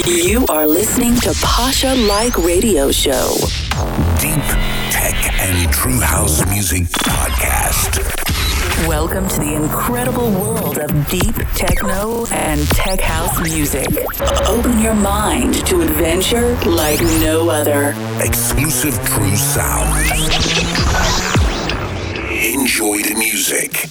You are listening to Pasha Like Radio Show. Deep Tech and True House Music Podcast. Welcome to the incredible world of deep techno and tech house music. Open your mind to adventure like no other. Exclusive true sound. Enjoy the music.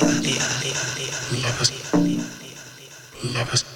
Never. Never.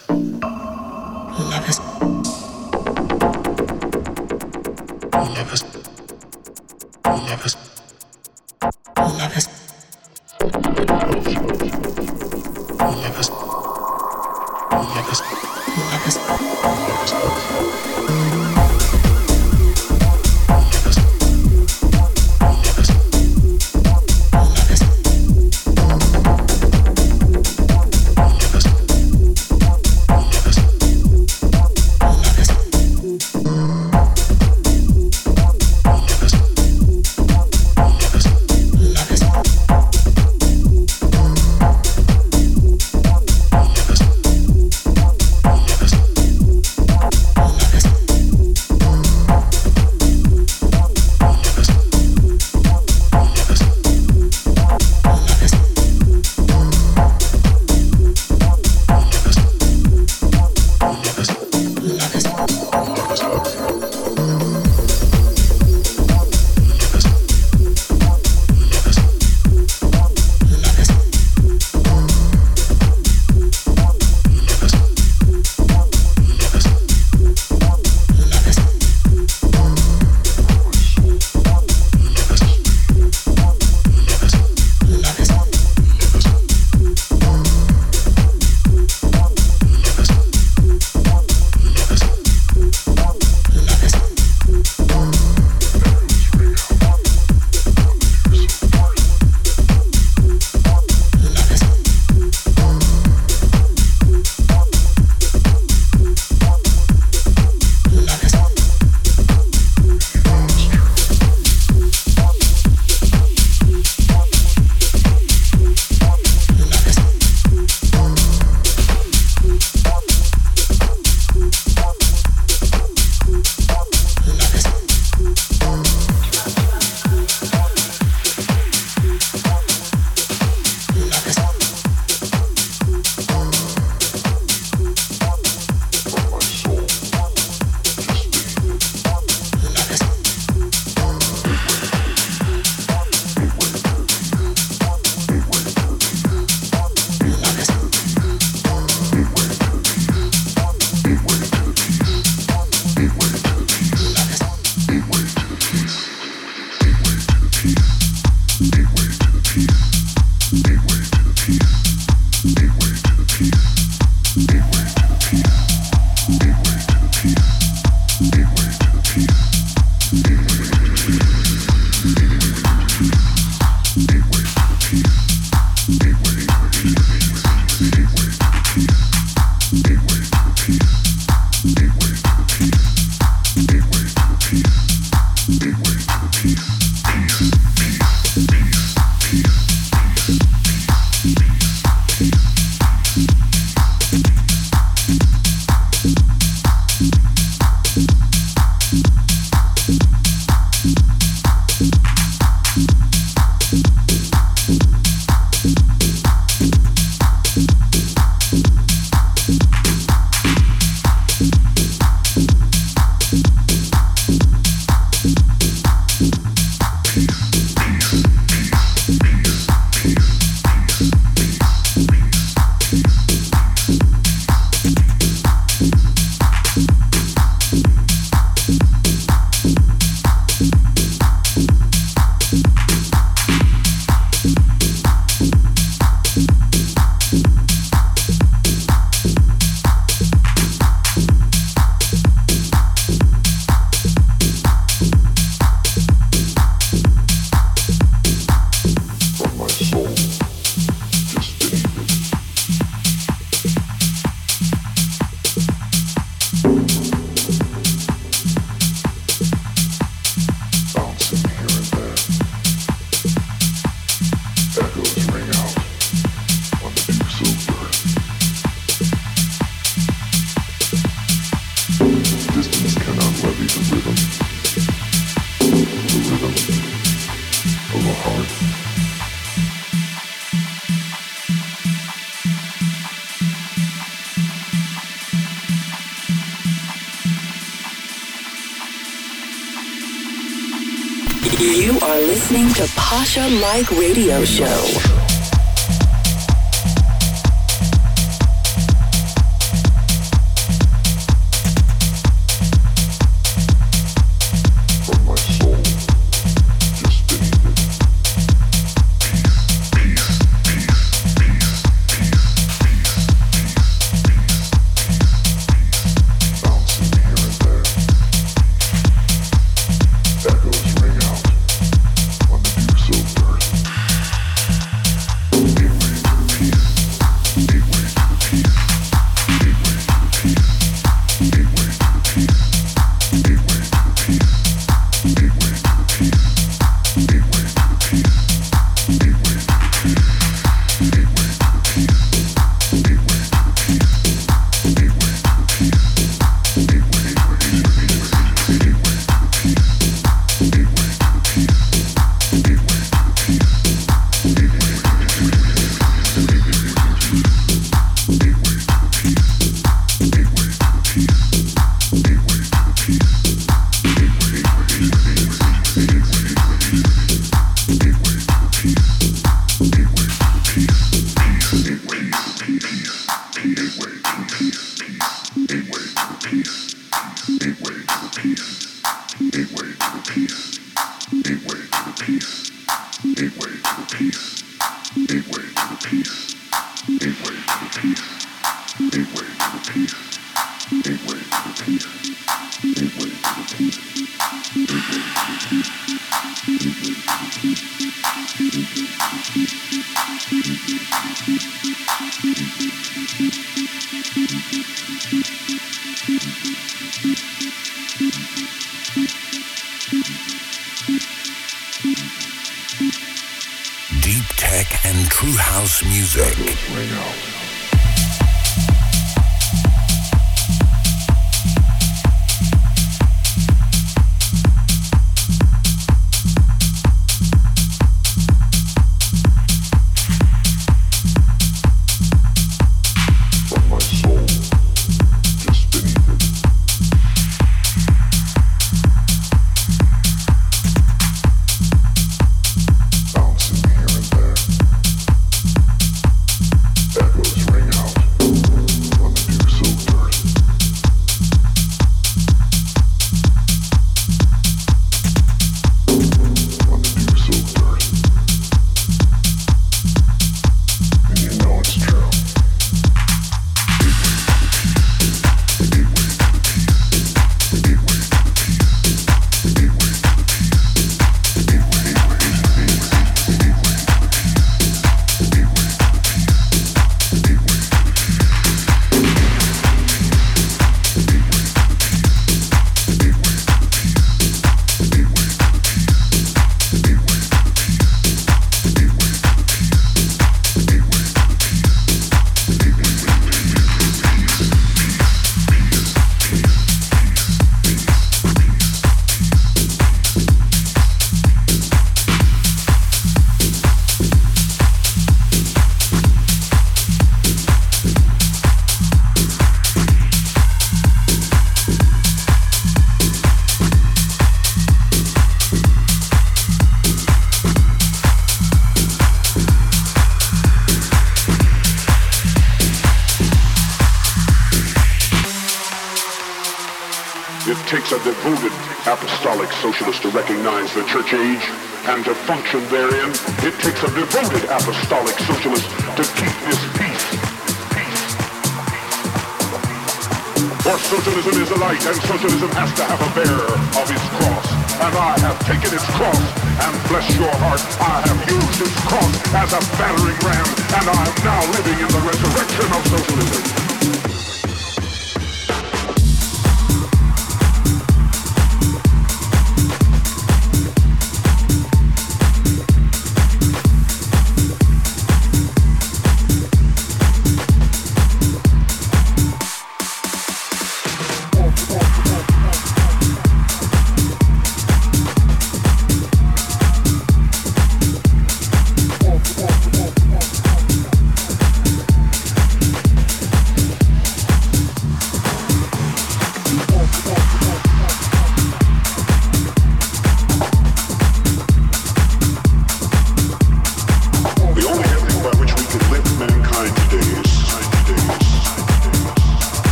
You are listening to Pasha Like Radio Show. culture change.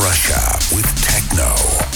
Russia with techno.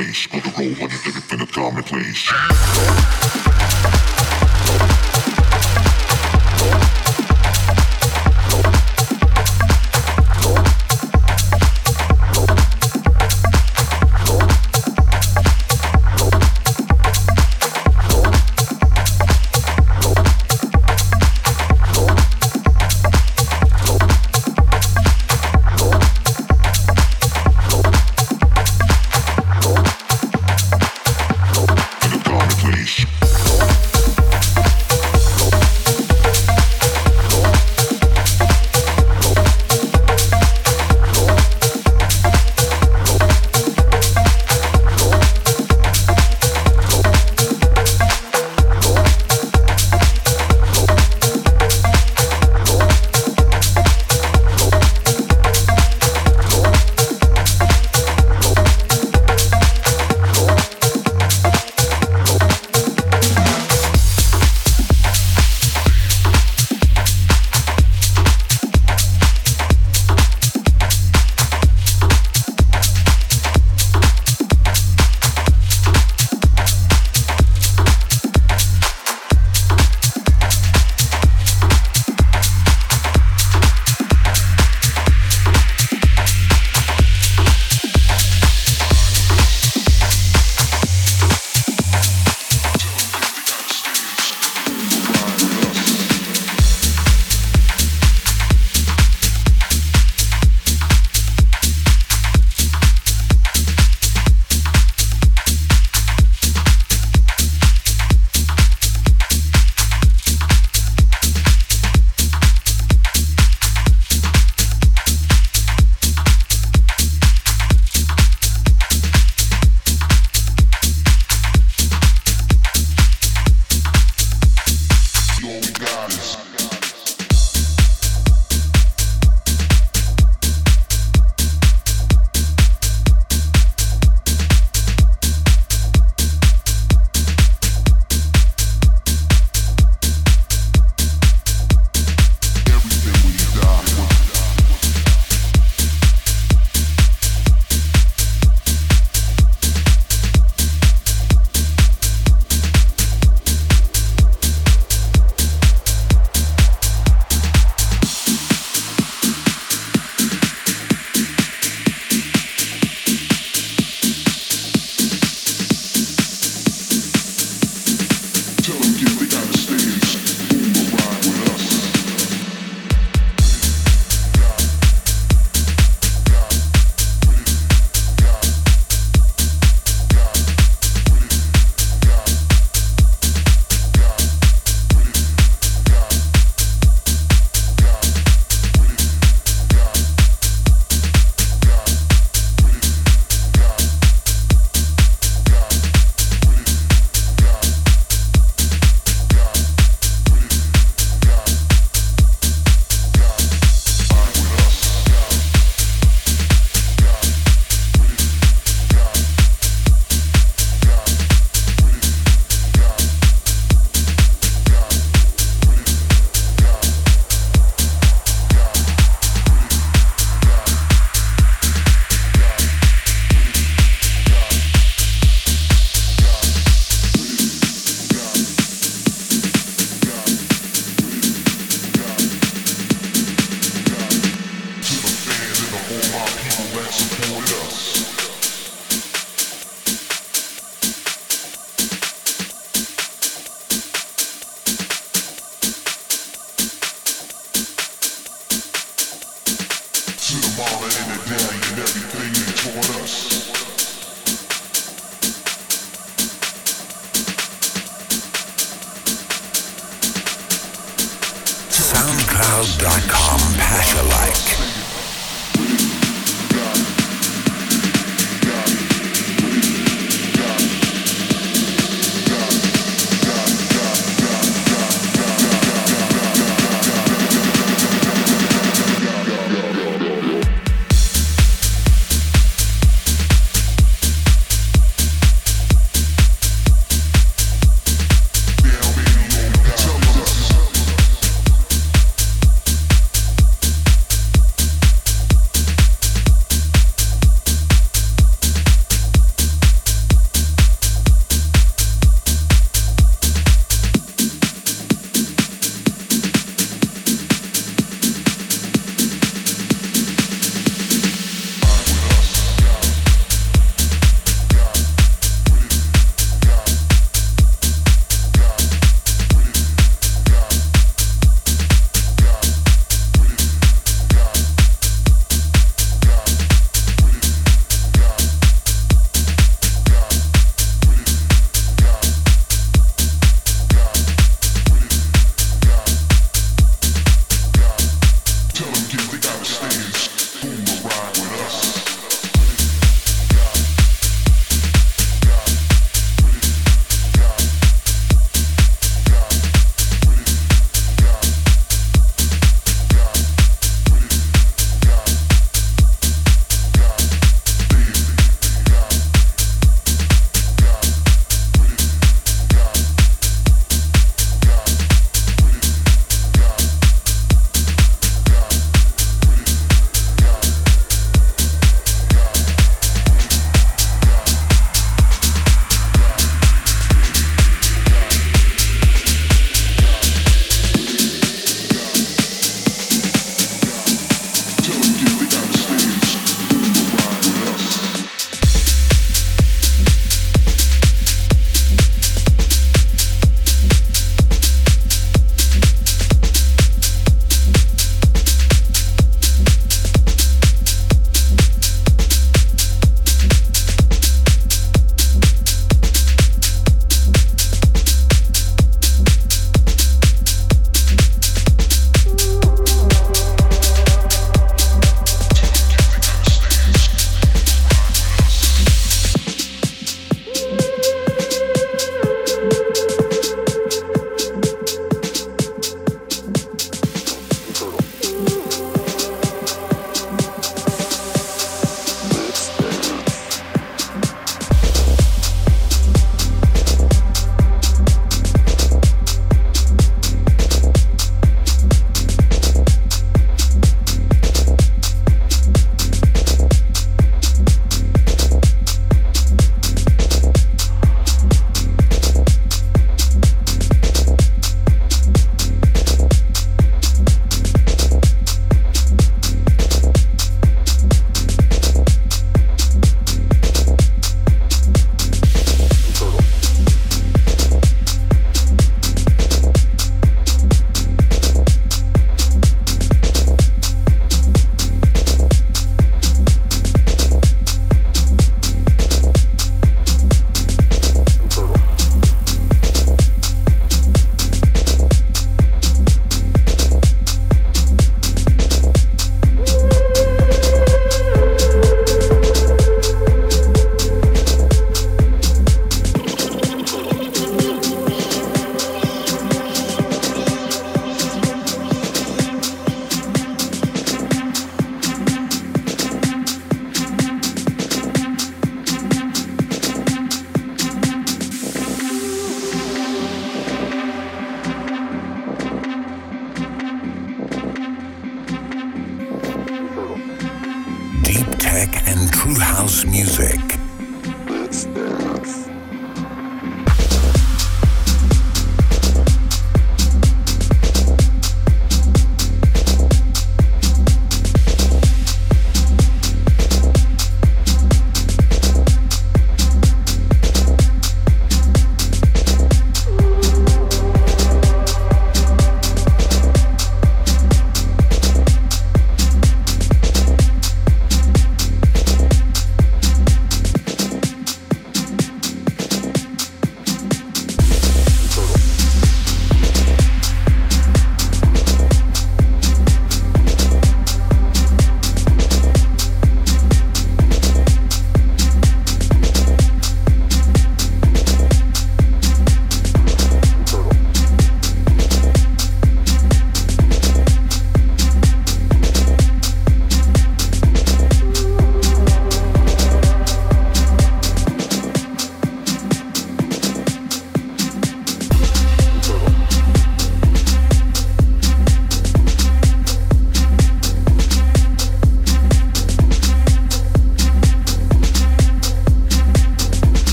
In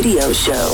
Radio Show.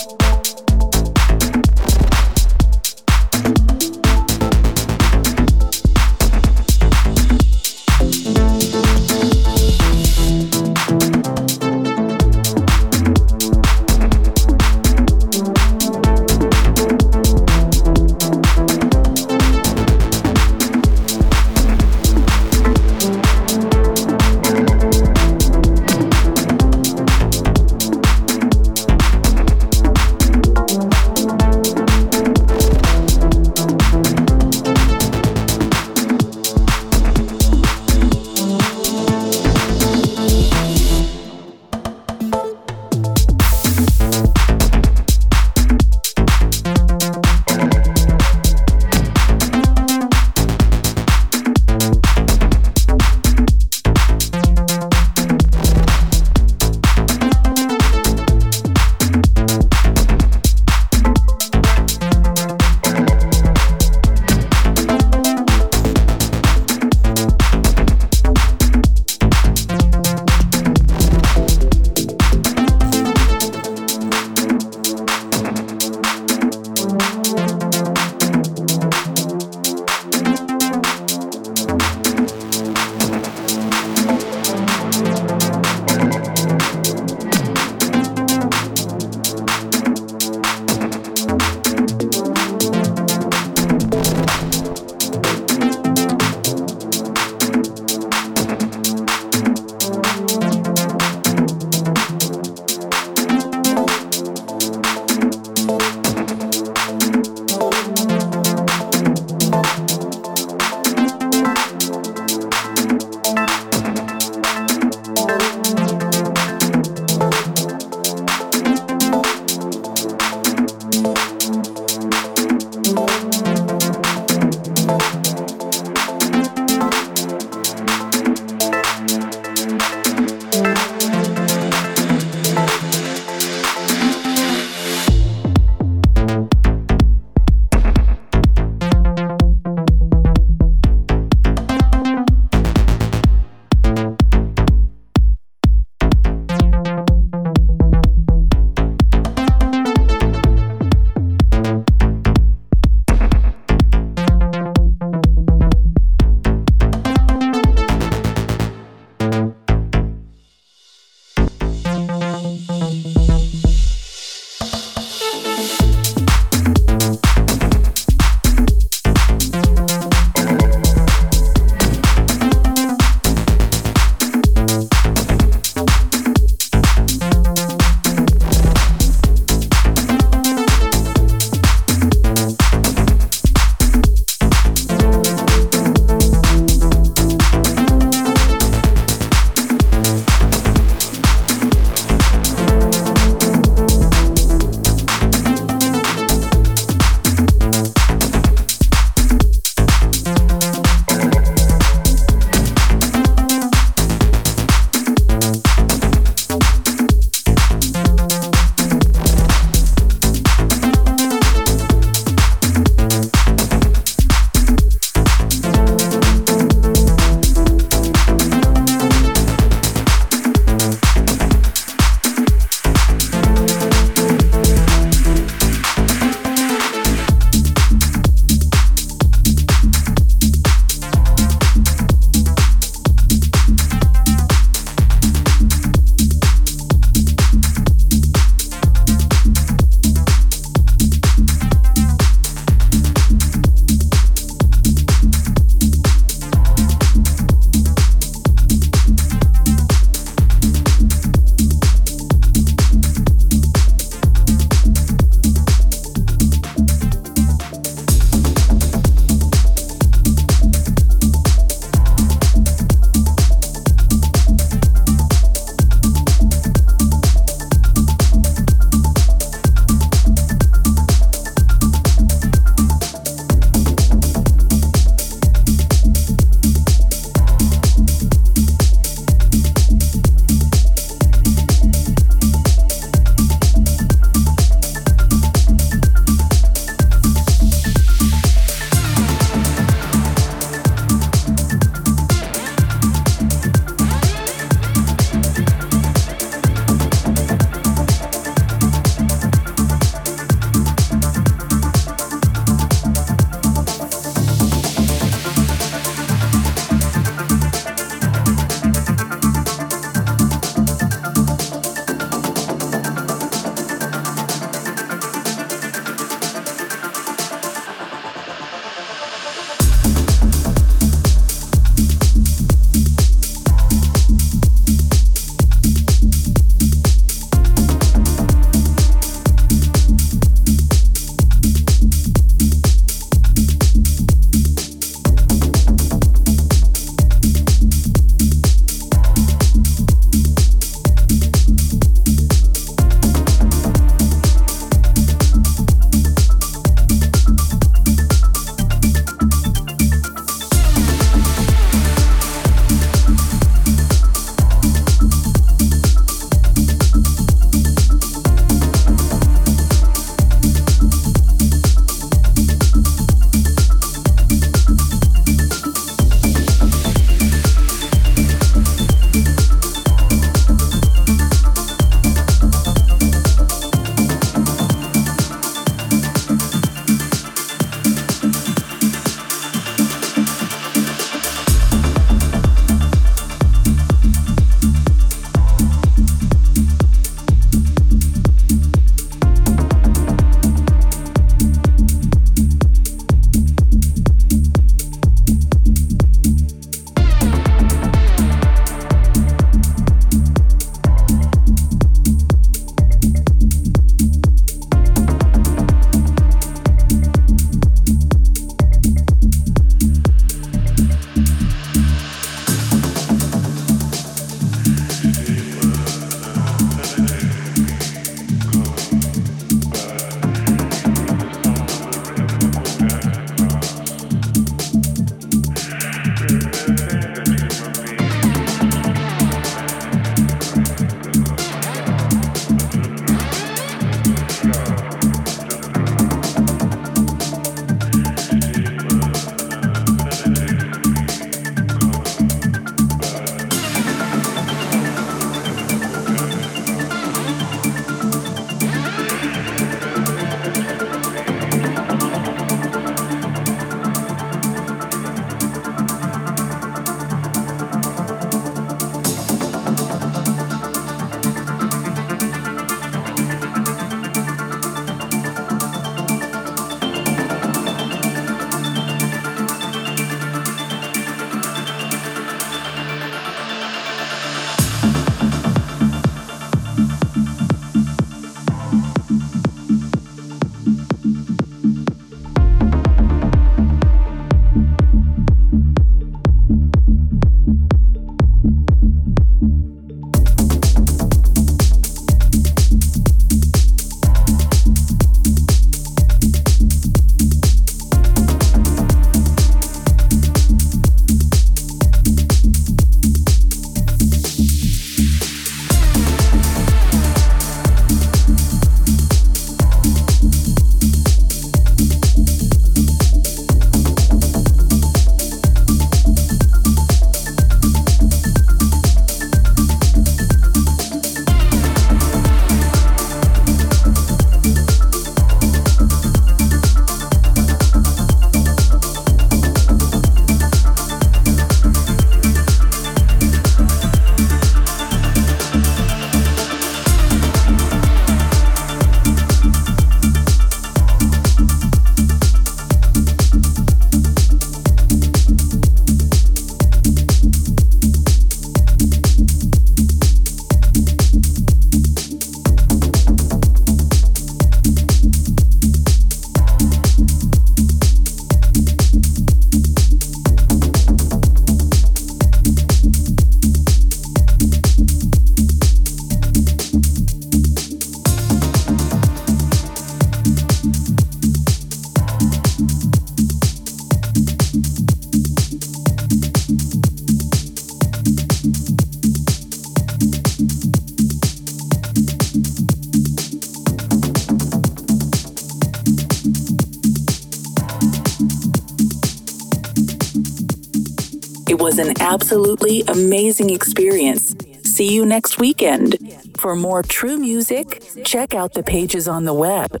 Absolutely amazing experience. See you next weekend. For more true music, check out the pages on the web